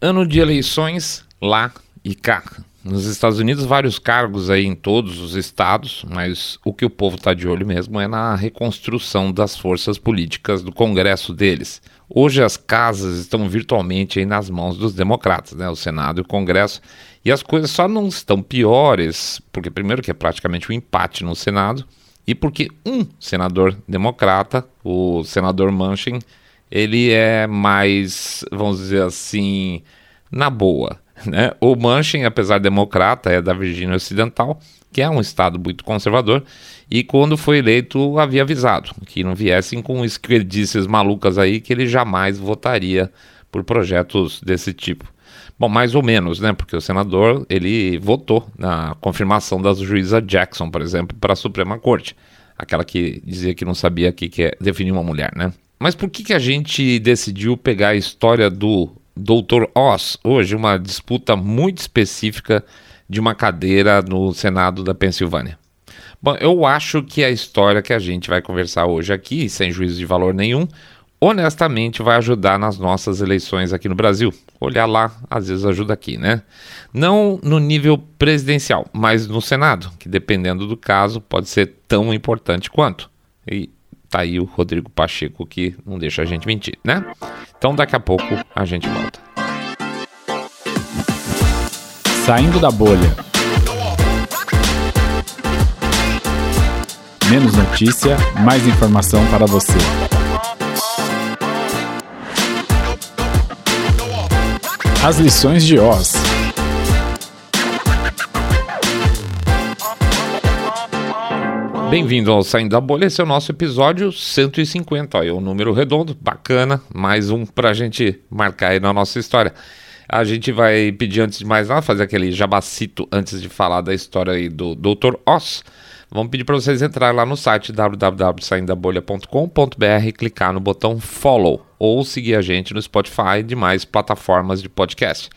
Ano de eleições lá e cá. Nos Estados Unidos, vários cargos aí em todos os estados, mas o que o povo está de olho mesmo é na reconstrução das forças políticas do Congresso deles. Hoje as casas estão virtualmente aí nas mãos dos democratas, né? o Senado e o Congresso, e as coisas só não estão piores, porque primeiro que é praticamente um empate no Senado, e porque um senador democrata, o senador Manchin, ele é mais, vamos dizer assim, na boa. Né? O Manchin, apesar de democrata, é da Virgínia Ocidental, que é um estado muito conservador, e quando foi eleito havia avisado que não viessem com esquerdices malucas aí que ele jamais votaria por projetos desse tipo. Bom, mais ou menos, né? Porque o senador ele votou na confirmação da juíza Jackson, por exemplo, para a Suprema Corte, aquela que dizia que não sabia o que, que é definir uma mulher, né? Mas por que, que a gente decidiu pegar a história do Dr. Oz hoje, uma disputa muito específica de uma cadeira no Senado da Pensilvânia? Bom, eu acho que a história que a gente vai conversar hoje aqui, sem juízo de valor nenhum, honestamente vai ajudar nas nossas eleições aqui no Brasil. Olhar lá, às vezes ajuda aqui, né? Não no nível presidencial, mas no Senado, que dependendo do caso pode ser tão importante quanto. E tá aí o Rodrigo Pacheco que não deixa a gente mentir, né? Então daqui a pouco a gente volta. Saindo da bolha. Menos notícia, mais informação para você. As lições de Oz. Bem-vindo ao Saindo da Bolha, esse é o nosso episódio 150, ó, é um número redondo, bacana, mais um pra gente marcar aí na nossa história. A gente vai pedir antes de mais nada, fazer aquele jabacito antes de falar da história aí do Dr. Oz. Vamos pedir para vocês entrarem lá no site www.saindabolha.com.br clicar no botão follow ou seguir a gente no Spotify e demais plataformas de podcast.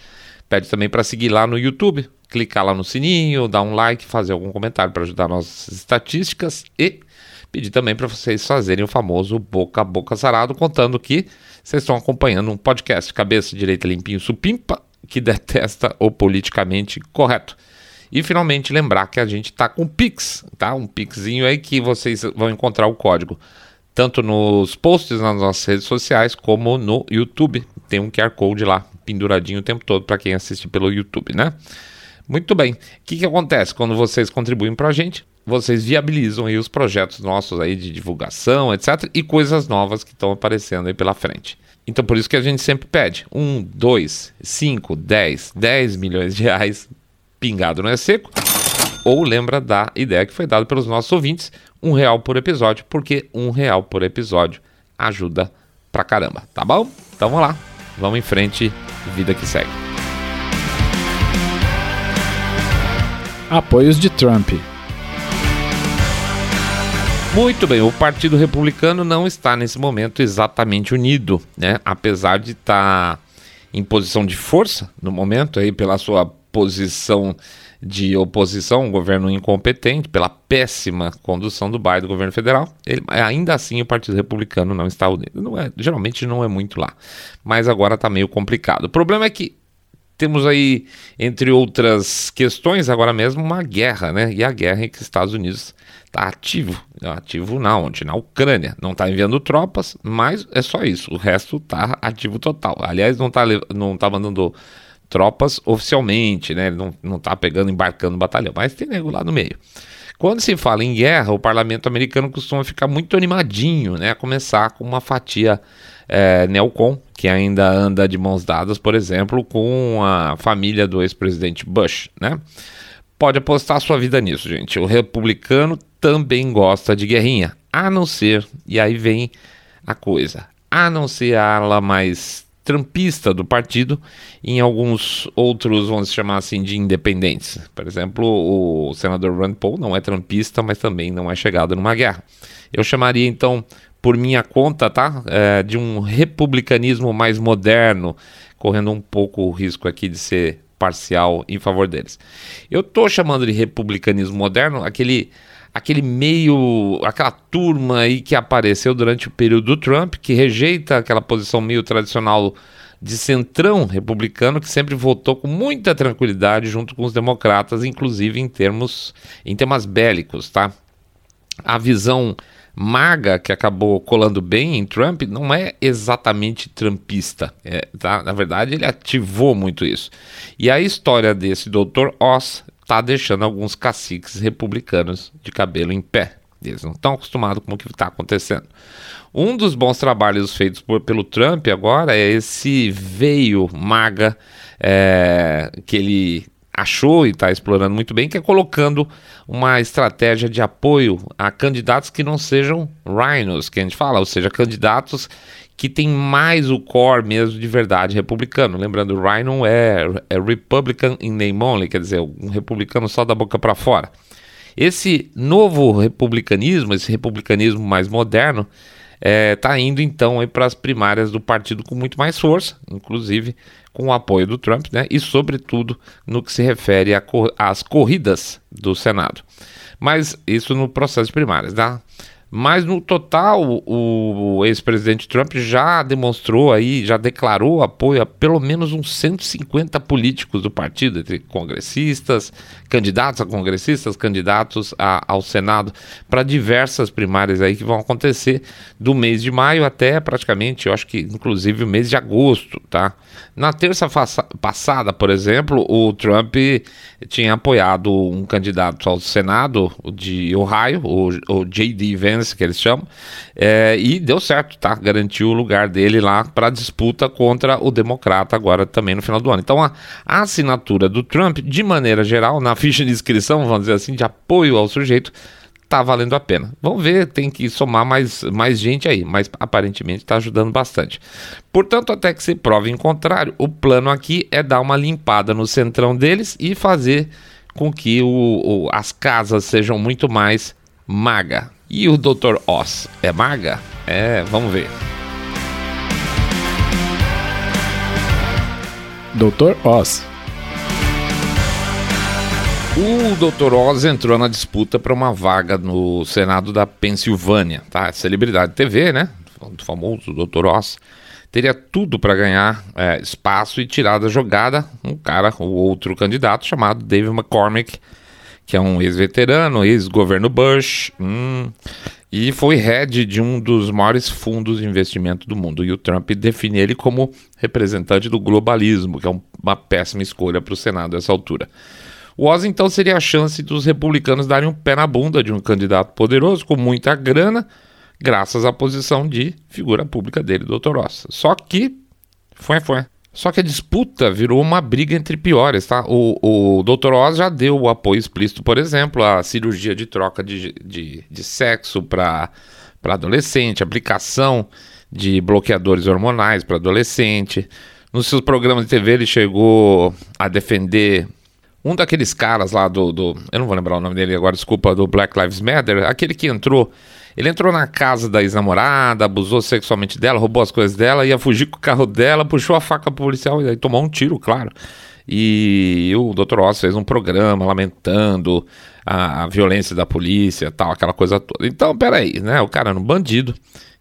Pede também para seguir lá no YouTube, clicar lá no sininho, dar um like, fazer algum comentário para ajudar nossas estatísticas e pedir também para vocês fazerem o famoso boca a boca sarado, contando que vocês estão acompanhando um podcast cabeça direita limpinho supimpa que detesta o politicamente correto. E finalmente lembrar que a gente está com Pix, tá? Um Pixinho aí que vocês vão encontrar o código tanto nos posts nas nossas redes sociais como no YouTube. Tem um QR Code lá penduradinho o tempo todo para quem assiste pelo YouTube, né? Muito bem. O que, que acontece quando vocês contribuem para a gente? Vocês viabilizam aí os projetos nossos aí de divulgação, etc. E coisas novas que estão aparecendo aí pela frente. Então por isso que a gente sempre pede um, dois, cinco, dez, dez milhões de reais pingado não é seco. Ou lembra da ideia que foi dada pelos nossos ouvintes, um real por episódio, porque um real por episódio ajuda pra caramba, tá bom? Então vamos lá, vamos em frente, vida que segue. Apoios de Trump. Muito bem, o Partido Republicano não está nesse momento exatamente unido, né? Apesar de estar tá em posição de força no momento aí pela sua posição de oposição, um governo incompetente, pela péssima condução do Biden do governo federal, ele, ainda assim o Partido Republicano não está unido. Não é, geralmente não é muito lá, mas agora está meio complicado. O problema é que temos aí, entre outras questões, agora mesmo uma guerra, né? E a guerra em que os Estados Unidos está ativo. Ativo na onde? Na Ucrânia. Não está enviando tropas, mas é só isso. O resto está ativo total. Aliás, não está não tá mandando tropas oficialmente, né? Não, não tá pegando, embarcando batalhão, mas tem nego lá no meio. Quando se fala em guerra, o parlamento americano costuma ficar muito animadinho, né? A começar com uma fatia é, neocon, que ainda anda de mãos dadas, por exemplo, com a família do ex-presidente Bush, né? Pode apostar sua vida nisso, gente. O republicano também gosta de guerrinha, a não ser, e aí vem a coisa, a não ser a ala mais trampista do partido em alguns outros, vamos chamar assim, de independentes. Por exemplo, o senador Rand Paul não é trampista, mas também não é chegado numa guerra. Eu chamaria então, por minha conta, tá, é, de um republicanismo mais moderno, correndo um pouco o risco aqui de ser parcial em favor deles. Eu estou chamando de republicanismo moderno aquele aquele meio, aquela turma aí que apareceu durante o período do Trump, que rejeita aquela posição meio tradicional de centrão republicano que sempre votou com muita tranquilidade junto com os democratas, inclusive em termos em temas bélicos, tá? A visão maga que acabou colando bem em Trump não é exatamente trumpista. É, tá? Na verdade, ele ativou muito isso. E a história desse Dr. Oz está deixando alguns caciques republicanos de cabelo em pé. Eles não estão acostumados com o que está acontecendo. Um dos bons trabalhos feitos por, pelo Trump agora é esse veio maga é, que ele achou e está explorando muito bem, que é colocando uma estratégia de apoio a candidatos que não sejam rhinos, que a gente fala, ou seja, candidatos que têm mais o core mesmo de verdade republicano. Lembrando, rhino é, é Republican in name only, quer dizer, um republicano só da boca para fora. Esse novo republicanismo, esse republicanismo mais moderno, está é, indo então para as primárias do partido com muito mais força, inclusive com o apoio do Trump, né? E sobretudo no que se refere às corridas do Senado. Mas isso no processo de primárias, tá? Mas no total, o, ex-presidente Trump já demonstrou aí, já declarou apoio a pelo menos uns 150 políticos do partido, entre congressistas, candidatos a congressistas, candidatos a, ao Senado, para diversas primárias aí que vão acontecer do mês de maio até praticamente, eu acho que inclusive o mês de agosto, tá? Na terça passada, por exemplo, o Trump tinha apoiado um candidato ao Senado de Ohio, o, o J.D. Vance que eles chamam, é, e deu certo, tá? Garantiu o lugar dele lá para disputa contra o democrata agora também no final do ano. Então a, a assinatura do Trump, de maneira geral, na ficha de inscrição, vamos dizer assim, de apoio ao sujeito, tá valendo a pena. Vamos ver, tem que somar mais, mais gente aí, mas aparentemente está ajudando bastante. Portanto, até que se prove em contrário, o plano aqui é dar uma limpada no centrão deles e fazer com que o, o, as casas sejam muito mais maga. E o Dr. Oz é maga? É, vamos ver. Dr. Oz. O Dr. Oz entrou na disputa para uma vaga no Senado da Pensilvânia, tá? Celebridade TV, né? O famoso Dr. Oz teria tudo para ganhar é, espaço e tirar da jogada um cara, o outro candidato chamado David McCormick, que é um ex-veterano, ex-governo Bush, hum, e foi head de um dos maiores fundos de investimento do mundo. E o Trump define ele como representante do globalismo, que é um, uma péssima escolha para o Senado nessa altura. O Oz, então, seria a chance dos republicanos darem um pé na bunda de um candidato poderoso com muita grana, graças à posição de figura pública dele, Dr. Oz. Só que, foi, foi. Só que a disputa virou uma briga entre piores, tá? O, o Dr. Oz já deu o apoio explícito, por exemplo, à cirurgia de troca de, de, de sexo para adolescente, aplicação de bloqueadores hormonais para adolescente. Nos seus programas de TV ele chegou a defender um daqueles caras lá do, do. Eu não vou lembrar o nome dele agora, desculpa, do Black Lives Matter, aquele que entrou ele entrou na casa da ex-namorada, abusou sexualmente dela, roubou as coisas dela, ia fugir com o carro dela, puxou a faca policial e aí tomou um tiro, claro. E o Dr. Oz fez um programa lamentando a, a, violência da polícia tal, aquela coisa toda. Então, peraí, né? O cara era um bandido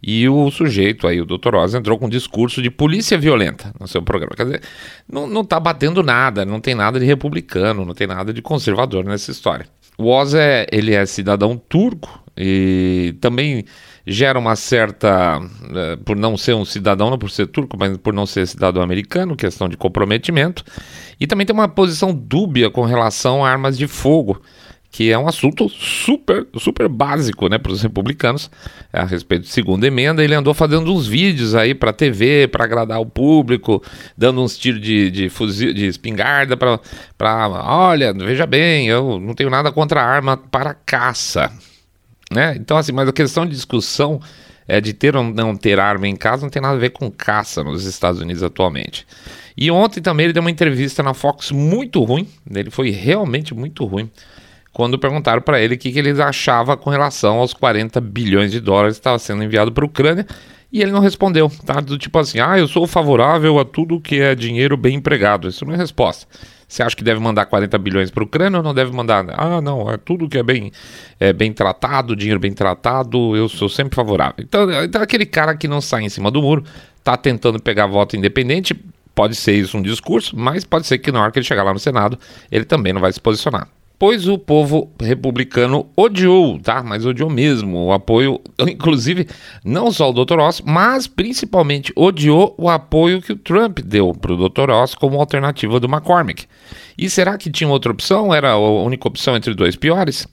e o sujeito aí, o Dr. Oz, entrou com um discurso de polícia violenta no seu programa. Quer dizer, não, não tá batendo nada, não tem nada de republicano, não tem nada de conservador nessa história. O Oz é, ele é cidadão turco e também gera uma certa, uh, por não ser um cidadão, não por ser turco, mas por não ser cidadão americano, questão de comprometimento. E também tem uma posição dúbia com relação a armas de fogo, que é um assunto super, super básico né, para os republicanos a respeito de segunda emenda. Ele andou fazendo uns vídeos aí para TV, para agradar o público, dando uns tiros de, de, fuzil, de espingarda para, olha, veja bem, eu não tenho nada contra arma para caça. Né? Então, assim, mas a questão de discussão é de ter ou não ter arma em casa não tem nada a ver com caça nos Estados Unidos atualmente. E ontem também ele deu uma entrevista na Fox muito ruim, ele foi realmente muito ruim, quando perguntaram para ele o que, que ele achava com relação aos 40 bilhões de dólares que estava sendo enviado para a Ucrânia, e ele não respondeu, tá? Do tipo assim, ah, eu sou favorável a tudo que é dinheiro bem empregado. Isso não é resposta. Você acha que deve mandar 40 bilhões para a Ucrânia ou não deve mandar? Ah, não, é tudo que é bem, é bem tratado, dinheiro bem tratado, eu sou sempre favorável. Então, então aquele cara que não sai em cima do muro, tá tentando pegar voto independente, Pode ser isso um discurso, mas pode ser que na hora que ele chegar lá no Senado, ele também não vai se posicionar pois o povo republicano odiou, tá? Mas odiou mesmo o apoio, inclusive não só o Dr. Ross, mas principalmente odiou o apoio que o Trump deu para o Dr. Ross como alternativa do McCormick. E será que tinha outra opção? Era a única opção entre dois piores?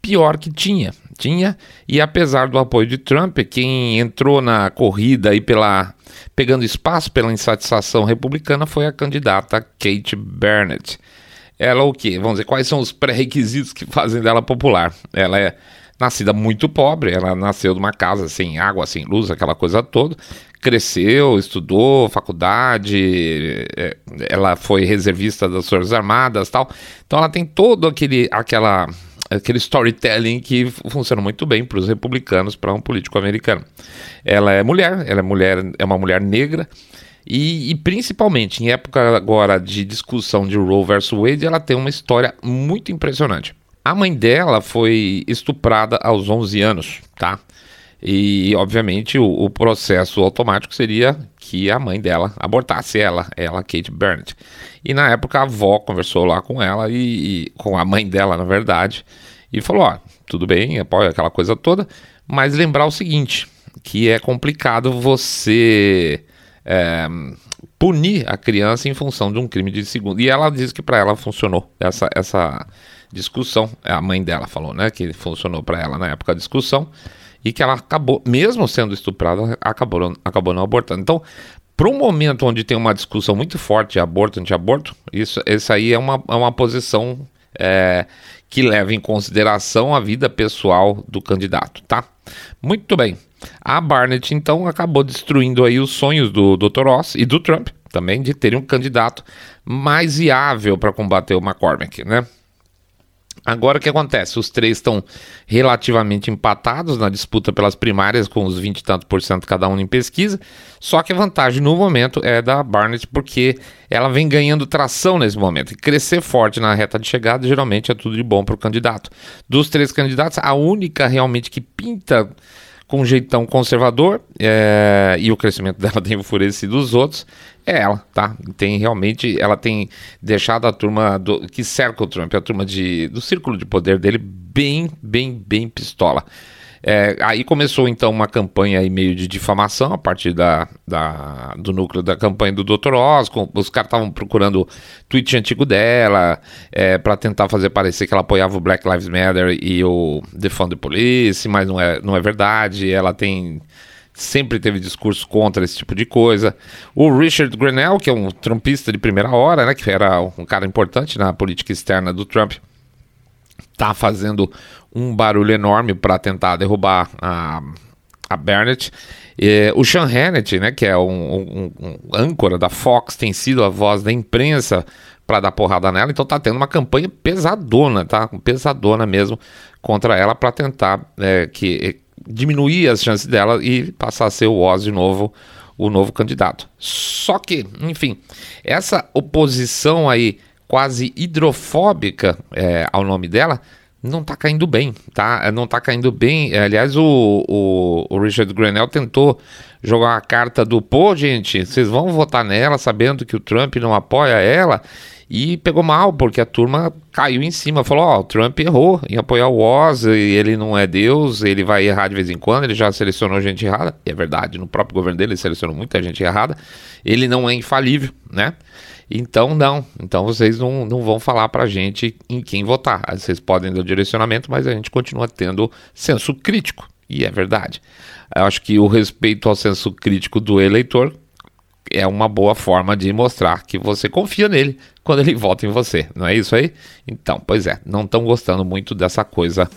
Pior que tinha, tinha. E apesar do apoio de Trump, quem entrou na corrida aí pela pegando espaço pela insatisfação republicana foi a candidata Kate Bennett ela o quê? Vamos dizer, quais são os pré-requisitos que fazem dela popular? Ela é nascida muito pobre, ela nasceu numa casa sem água, sem luz, aquela coisa toda. Cresceu, estudou, faculdade, é, ela foi reservista das Forças Armadas tal. Então ela tem todo aquele, aquela, aquele storytelling que funciona muito bem para os republicanos, para um político americano. Ela é mulher, ela é mulher, é uma mulher negra. E, e, principalmente em época agora de discussão de Roe versus Wade, ela tem uma história muito impressionante. A mãe dela foi estuprada aos 11 anos, tá? E obviamente o, o, processo automático seria que a mãe dela abortasse ela, ela, Kate Burnett. E na época a avó conversou lá com ela e, e com a mãe dela, na verdade, e falou: ó, tudo bem, apoia aquela coisa toda, mas lembrar o seguinte, que é complicado você é, punir a criança em função de um crime de segundo. E ela diz que para ela funcionou essa, essa discussão. A mãe dela falou, né, que funcionou para ela na época da discussão e que ela acabou, mesmo sendo estuprada, acabou, acabou não abortando. Então, para um momento onde tem uma discussão muito forte de aborto, anti-aborto, isso, isso aí é uma, é uma posição é, que leva em consideração a vida pessoal do candidato, tá? Muito bem. A Barnett, então, acabou destruindo aí os sonhos do Dr. Ross e do Trump também de terem um candidato mais viável para combater o McCormick, né? Agora o que acontece? Os três estão relativamente empatados na disputa pelas primárias, com os 20 e tanto por cento cada um em pesquisa. Só que a vantagem no momento é da Barnett, porque ela vem ganhando tração nesse momento. E crescer forte na reta de chegada geralmente é tudo de bom para o candidato. Dos três candidatos, a única realmente que pinta com um jeitão conservador é, e o crescimento dela tem enfurecido os outros, é ela, tá? Tem realmente, ela tem deixado a turma do, que cerca o Trump, a turma de, do círculo de poder dele bem, bem, bem pistola. É, aí começou então uma campanha aí meio de difamação a partir da, da do núcleo da campanha do Dr. Oz. Com, os caras estavam procurando tweet antigo dela é, para tentar fazer parecer que ela apoiava o Black Lives Matter e o Defund the Police, mas não é, não é verdade. Ela tem sempre teve discurso contra esse tipo de coisa. O Richard Grenell, que é um trumpista de primeira hora, né, que era um cara importante na política externa do Trump, tá fazendo um barulho enorme para tentar derrubar a, a Bernett. E, o Sean Hannity, né, que é um, um, um, âncora da Fox, tem sido a voz da imprensa para dar porrada nela, então tá tendo uma campanha pesadona, tá? Pesadona mesmo contra ela para tentar é, que diminuir as chances dela e passar a ser o Oz de novo, o novo candidato. Só que, enfim, essa oposição aí quase hidrofóbica é, ao nome dela não tá caindo bem, tá? Não tá caindo bem. Aliás, o, o, o Richard Grenell tentou jogar a carta do pô, gente, vocês vão votar nela sabendo que o Trump não apoia ela. E pegou mal, porque a turma caiu em cima, falou: Ó, oh, o Trump errou em apoiar o Oz, ele não é Deus, ele vai errar de vez em quando, ele já selecionou gente errada. E é verdade, no próprio governo dele ele selecionou muita gente errada. Ele não é infalível, né? Então, não. Então, vocês não, não vão falar pra gente em quem votar. Vocês podem dar o direcionamento, mas a gente continua tendo senso crítico. E é verdade. Eu acho que o respeito ao senso crítico do eleitor é uma boa forma de mostrar que você confia nele quando ele vota em você. Não é isso aí? Então, pois é, não estão gostando muito dessa coisa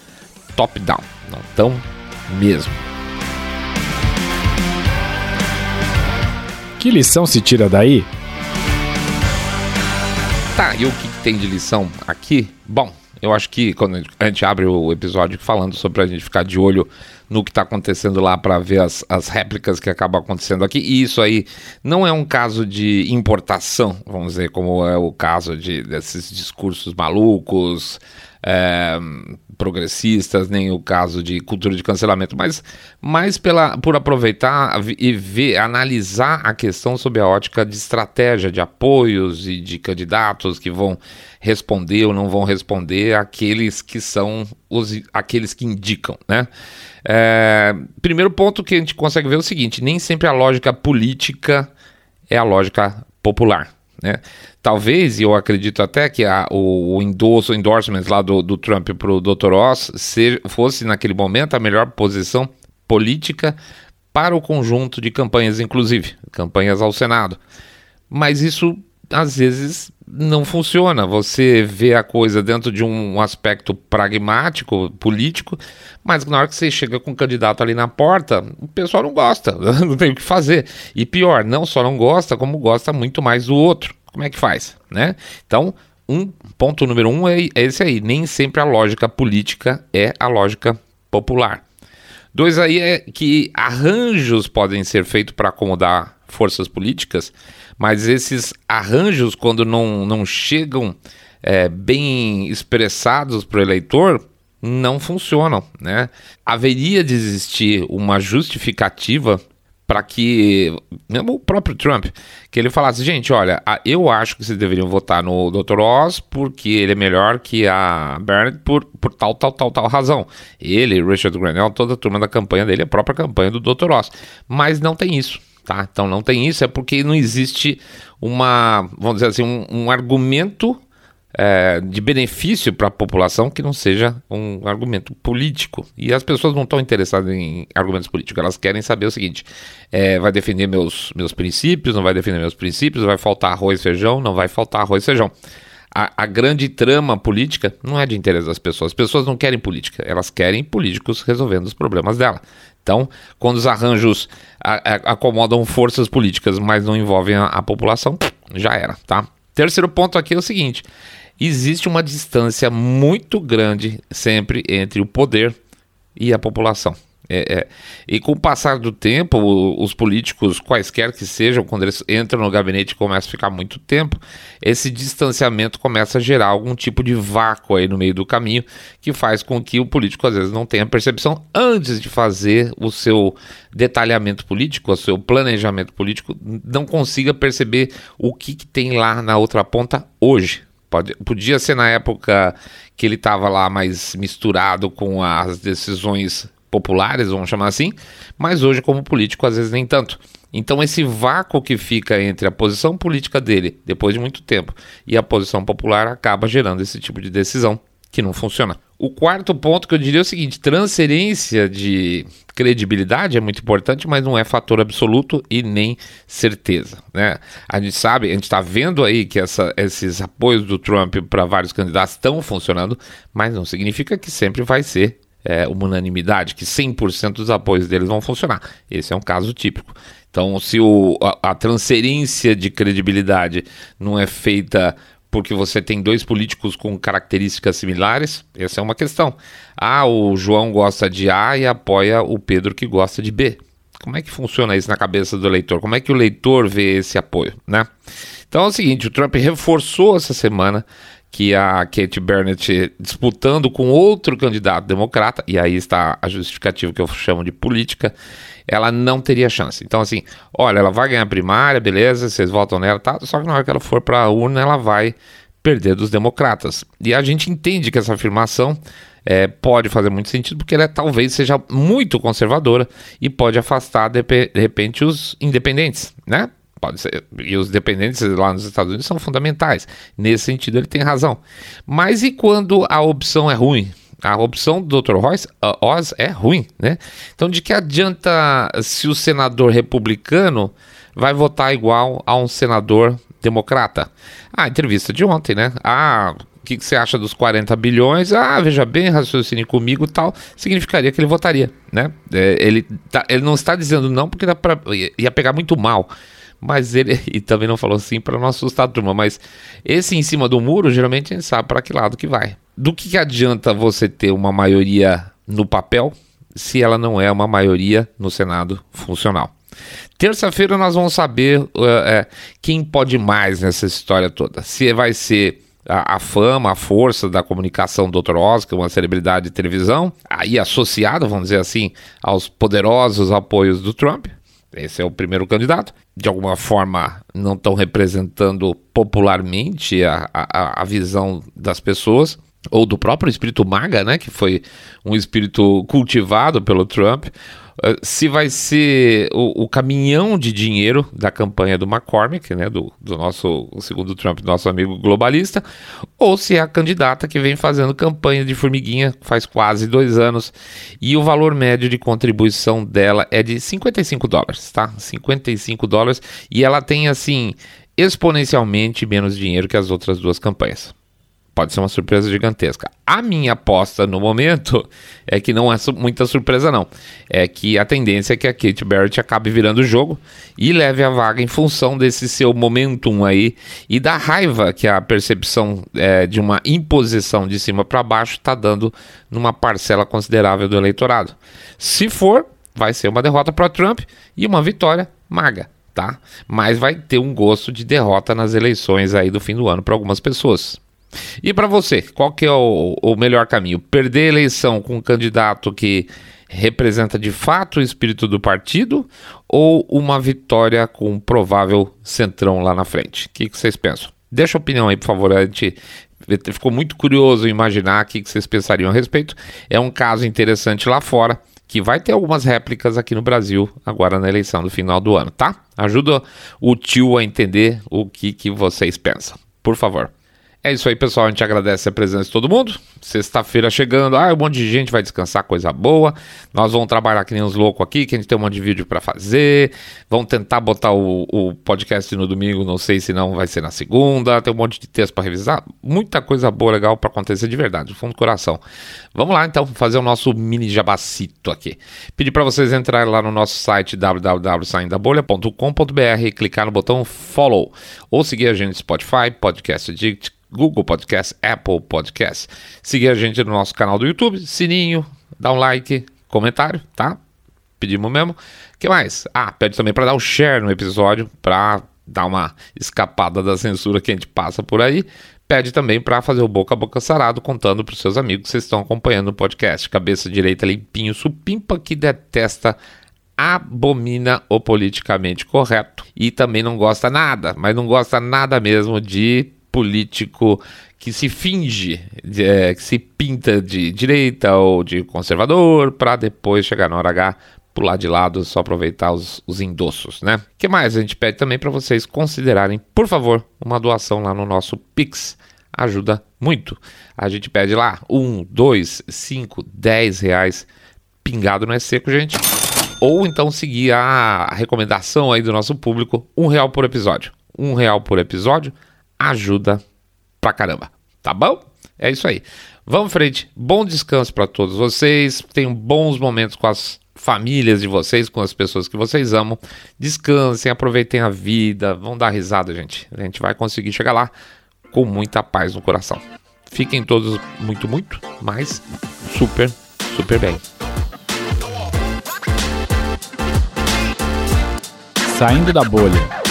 top-down. Não estão mesmo. Que lição se tira daí? Tá, e o que tem de lição aqui? Bom, eu acho que quando a gente abre o episódio falando sobre a gente ficar de olho no que está acontecendo lá para ver as, as réplicas que acabam acontecendo aqui. E isso aí não é um caso de importação, vamos dizer, como é o caso de, desses discursos malucos, é, progressistas, nem o caso de cultura de cancelamento, mas mais pela, por aproveitar e ver, analisar a questão sob a ótica de estratégia, de apoios e de candidatos que vão responder ou não vão responder aqueles que são os, aqueles que indicam, né? É, primeiro ponto que a gente consegue ver é o seguinte: nem sempre a lógica política é a lógica popular. Né? Talvez, e eu acredito até que a, o, o endosso, o endorsement lá do, do Trump para o Dr. Oz se, fosse naquele momento a melhor posição política para o conjunto de campanhas, inclusive campanhas ao Senado. Mas isso às vezes não funciona. Você vê a coisa dentro de um aspecto pragmático, político, mas na hora que você chega com o candidato ali na porta, o pessoal não gosta, não tem o que fazer. E pior, não só não gosta, como gosta muito mais do outro. Como é que faz, né? Então, um ponto número um é, é esse aí. Nem sempre a lógica política é a lógica popular. Dois aí é que arranjos podem ser feitos para acomodar forças políticas, mas esses arranjos, quando não, não chegam é, bem expressados para o eleitor, não funcionam. Né? Haveria de existir uma justificativa para que, mesmo o próprio Trump, que ele falasse, gente, olha, eu acho que vocês deveriam votar no Dr. Oz porque ele é melhor que a Barrett por, por tal, tal, tal, tal razão. Ele, Richard Grenell, toda a turma da campanha dele, a própria campanha do Dr. Oz. Mas não tem isso tá? Então não tem isso, é porque não existe uma, vamos dizer assim, um, um argumento é, de benefício para a população que não seja um argumento político. E as pessoas não estão interessadas em argumentos políticos, elas querem saber o seguinte: é, vai defender meus, meus princípios, não vai defender meus princípios, vai faltar arroz e feijão, não vai faltar arroz e feijão. A, a, grande trama política não é de interesse das pessoas. As pessoas não querem política, elas querem políticos resolvendo os problemas dela. Então, quando os arranjos a, acomodam forças políticas, mas não envolvem a população, já era, tá? Terceiro ponto aqui é o seguinte: existe uma distância muito grande sempre entre o poder e a população. É, é. E com o passar do tempo, os políticos, quaisquer que sejam, quando eles entram no gabinete e começam a ficar muito tempo, esse distanciamento começa a gerar algum tipo de vácuo aí no meio do caminho, que faz com que o político às vezes não tenha percepção antes de fazer o seu detalhamento político, o seu planejamento político, não consiga perceber o que, que tem lá na outra ponta hoje. Podia ser na época que ele estava lá mais misturado com as decisões populares, vamos chamar assim, mas hoje, como político, às vezes nem tanto. Então, esse vácuo que fica entre a posição política dele, depois de muito tempo, e a posição popular acaba gerando esse tipo de decisão que não funciona. O quarto ponto que eu diria é o seguinte: transferência de credibilidade é muito importante, mas não é fator absoluto e nem certeza. Né? A gente sabe, a gente está vendo aí que essa, esses apoios do Trump para vários candidatos estão funcionando, mas não significa que sempre vai ser é, unanimidade, que 100% dos apoios deles vão funcionar. Esse é um caso típico. Então, se o, a, a transferência de credibilidade não é feita porque você tem dois políticos com características similares, essa é uma questão. Ah, o João gosta de A e apoia o Pedro que gosta de B. Como é que funciona isso na cabeça do eleitor? Como é que o leitor vê esse apoio, né? Então é o seguinte, o Trump reforçou essa semana que a Kate Bennett disputando com outro candidato democrata, e aí está a justificativa que eu chamo de política, ela não teria chance. Então, assim, olha, ela vai ganhar a primária, beleza, vocês votam nela, tá? Só que na hora que ela for para a urna, ela vai perder dos democratas. E a gente entende que essa afirmação é, pode fazer muito sentido, porque ela talvez seja muito conservadora e pode afastar, de, de repente, os independentes, né? E os dependentes lá nos Estados Unidos são fundamentais. Nesse sentido, ele tem razão. Mas e quando a opção é ruim? A opção do Dr. Royce, Oz é ruim, né? Então, de que adianta se o senador republicano vai votar igual a um senador democrata? Ah, entrevista de ontem, né? Ah, o que, que, você acha dos 40 bilhões? Ah, veja bem, raciocine comigo tal. Significaria que ele votaria, né? É, ele, tá, ele não está dizendo não porque dá pra, ia pegar muito mal mas ele e também não falou assim para não assustar a turma, mas esse em cima do muro, geralmente a gente sabe para que lado que vai. Do que, que adianta você ter uma maioria no papel se ela não é uma maioria no Senado funcional. Terça-feira nós vamos saber uh, quem pode mais nessa história toda. Se vai ser a, a, fama, a força da comunicação do Dr. É uma celebridade de televisão, aí associado, vamos dizer assim, aos poderosos apoios do Trump. Esse é o primeiro candidato. De alguma forma, não estão representando popularmente a, a, a visão das pessoas ou do próprio espírito maga, né, que foi um espírito cultivado pelo Trump, se vai ser o, o, caminhão de dinheiro da campanha do McCormick, né, do, do nosso, segundo Trump, nosso amigo globalista, ou se é a candidata que vem fazendo campanha de formiguinha faz quase dois anos e o valor médio de contribuição dela é de 55 dólares, tá? 55 dólares e ela tem assim exponencialmente menos dinheiro que as outras duas campanhas pode ser uma surpresa gigantesca. A minha aposta no momento é que não é muita surpresa, não. É que a tendência é que a Kate Barrett acabe virando o jogo e leve a vaga em função desse seu momentum aí e da raiva que a percepção é, de uma imposição de cima para baixo está dando numa parcela considerável do eleitorado. Se for, vai ser uma derrota para Trump e uma vitória maga. Tá? Mas vai ter um gosto de derrota nas eleições aí do fim do ano para algumas pessoas. E para você, qual que é o, o melhor caminho? Perder a eleição com um candidato que representa de fato o espírito do partido ou uma vitória com um provável centrão lá na frente? O que, que vocês pensam? Deixa a opinião aí, por favor. A gente ficou muito curioso imaginar o que, que vocês pensariam a respeito. É um caso interessante lá fora que vai ter algumas réplicas aqui no Brasil agora na eleição do final do ano, tá? Ajuda o tio a entender o que, que vocês pensam. Por favor. É isso aí, pessoal. A gente agradece a presença de todo mundo. Sexta-feira chegando. Ah, um monte de gente vai descansar, coisa boa. Nós vamos trabalhar que nem uns loucos aqui, que a gente tem um monte de vídeo para fazer. Vamos tentar botar o, o, podcast no domingo. Não sei se não vai ser na segunda. Tem um monte de texto para revisar. Muita coisa boa, legal para acontecer de verdade, do fundo do coração. Vamos lá, então, fazer o nosso mini jabacito aqui. Pedir para vocês entrarem lá no nosso site www.saindabolha.com.br e clicar no botão follow. Ou seguir a gente no Spotify, Podcast Addict Google Podcast, Apple Podcast. Seguir a gente no nosso canal do YouTube, sininho, dá um like, comentário, tá? Pedimos mesmo. que mais? Ah, pede também para dar um share no episódio, para dar uma escapada da censura que a gente passa por aí. Pede também para fazer o boca a boca sarado, contando para os seus amigos que vocês estão acompanhando o podcast. Cabeça direita limpinho, supimpa que detesta abomina o politicamente correto e também não gosta nada, mas não gosta nada mesmo de político que se finge, é, que se pinta de direita ou de conservador, para depois chegar na hora H pular de lado, só aproveitar os, os endossos, né? que mais? A gente pede também para vocês considerarem, por favor, uma doação lá no nosso Pix. Ajuda muito. A gente pede lá um, dois, cinco, dez reais. Pingado não é seco, gente. Ou então seguir a recomendação aí do nosso público, um real por episódio. Um real por episódio ajuda pra caramba, tá bom? É isso aí. Vamos em frente. Bom descanso para todos vocês. Tenham bons momentos com as famílias de vocês, com as pessoas que vocês amam. Descansem, aproveitem a vida. Vão dar risada, gente. A gente vai conseguir chegar lá com muita paz no coração. Fiquem todos muito, muito, mas super, super bem. Saindo da bolha.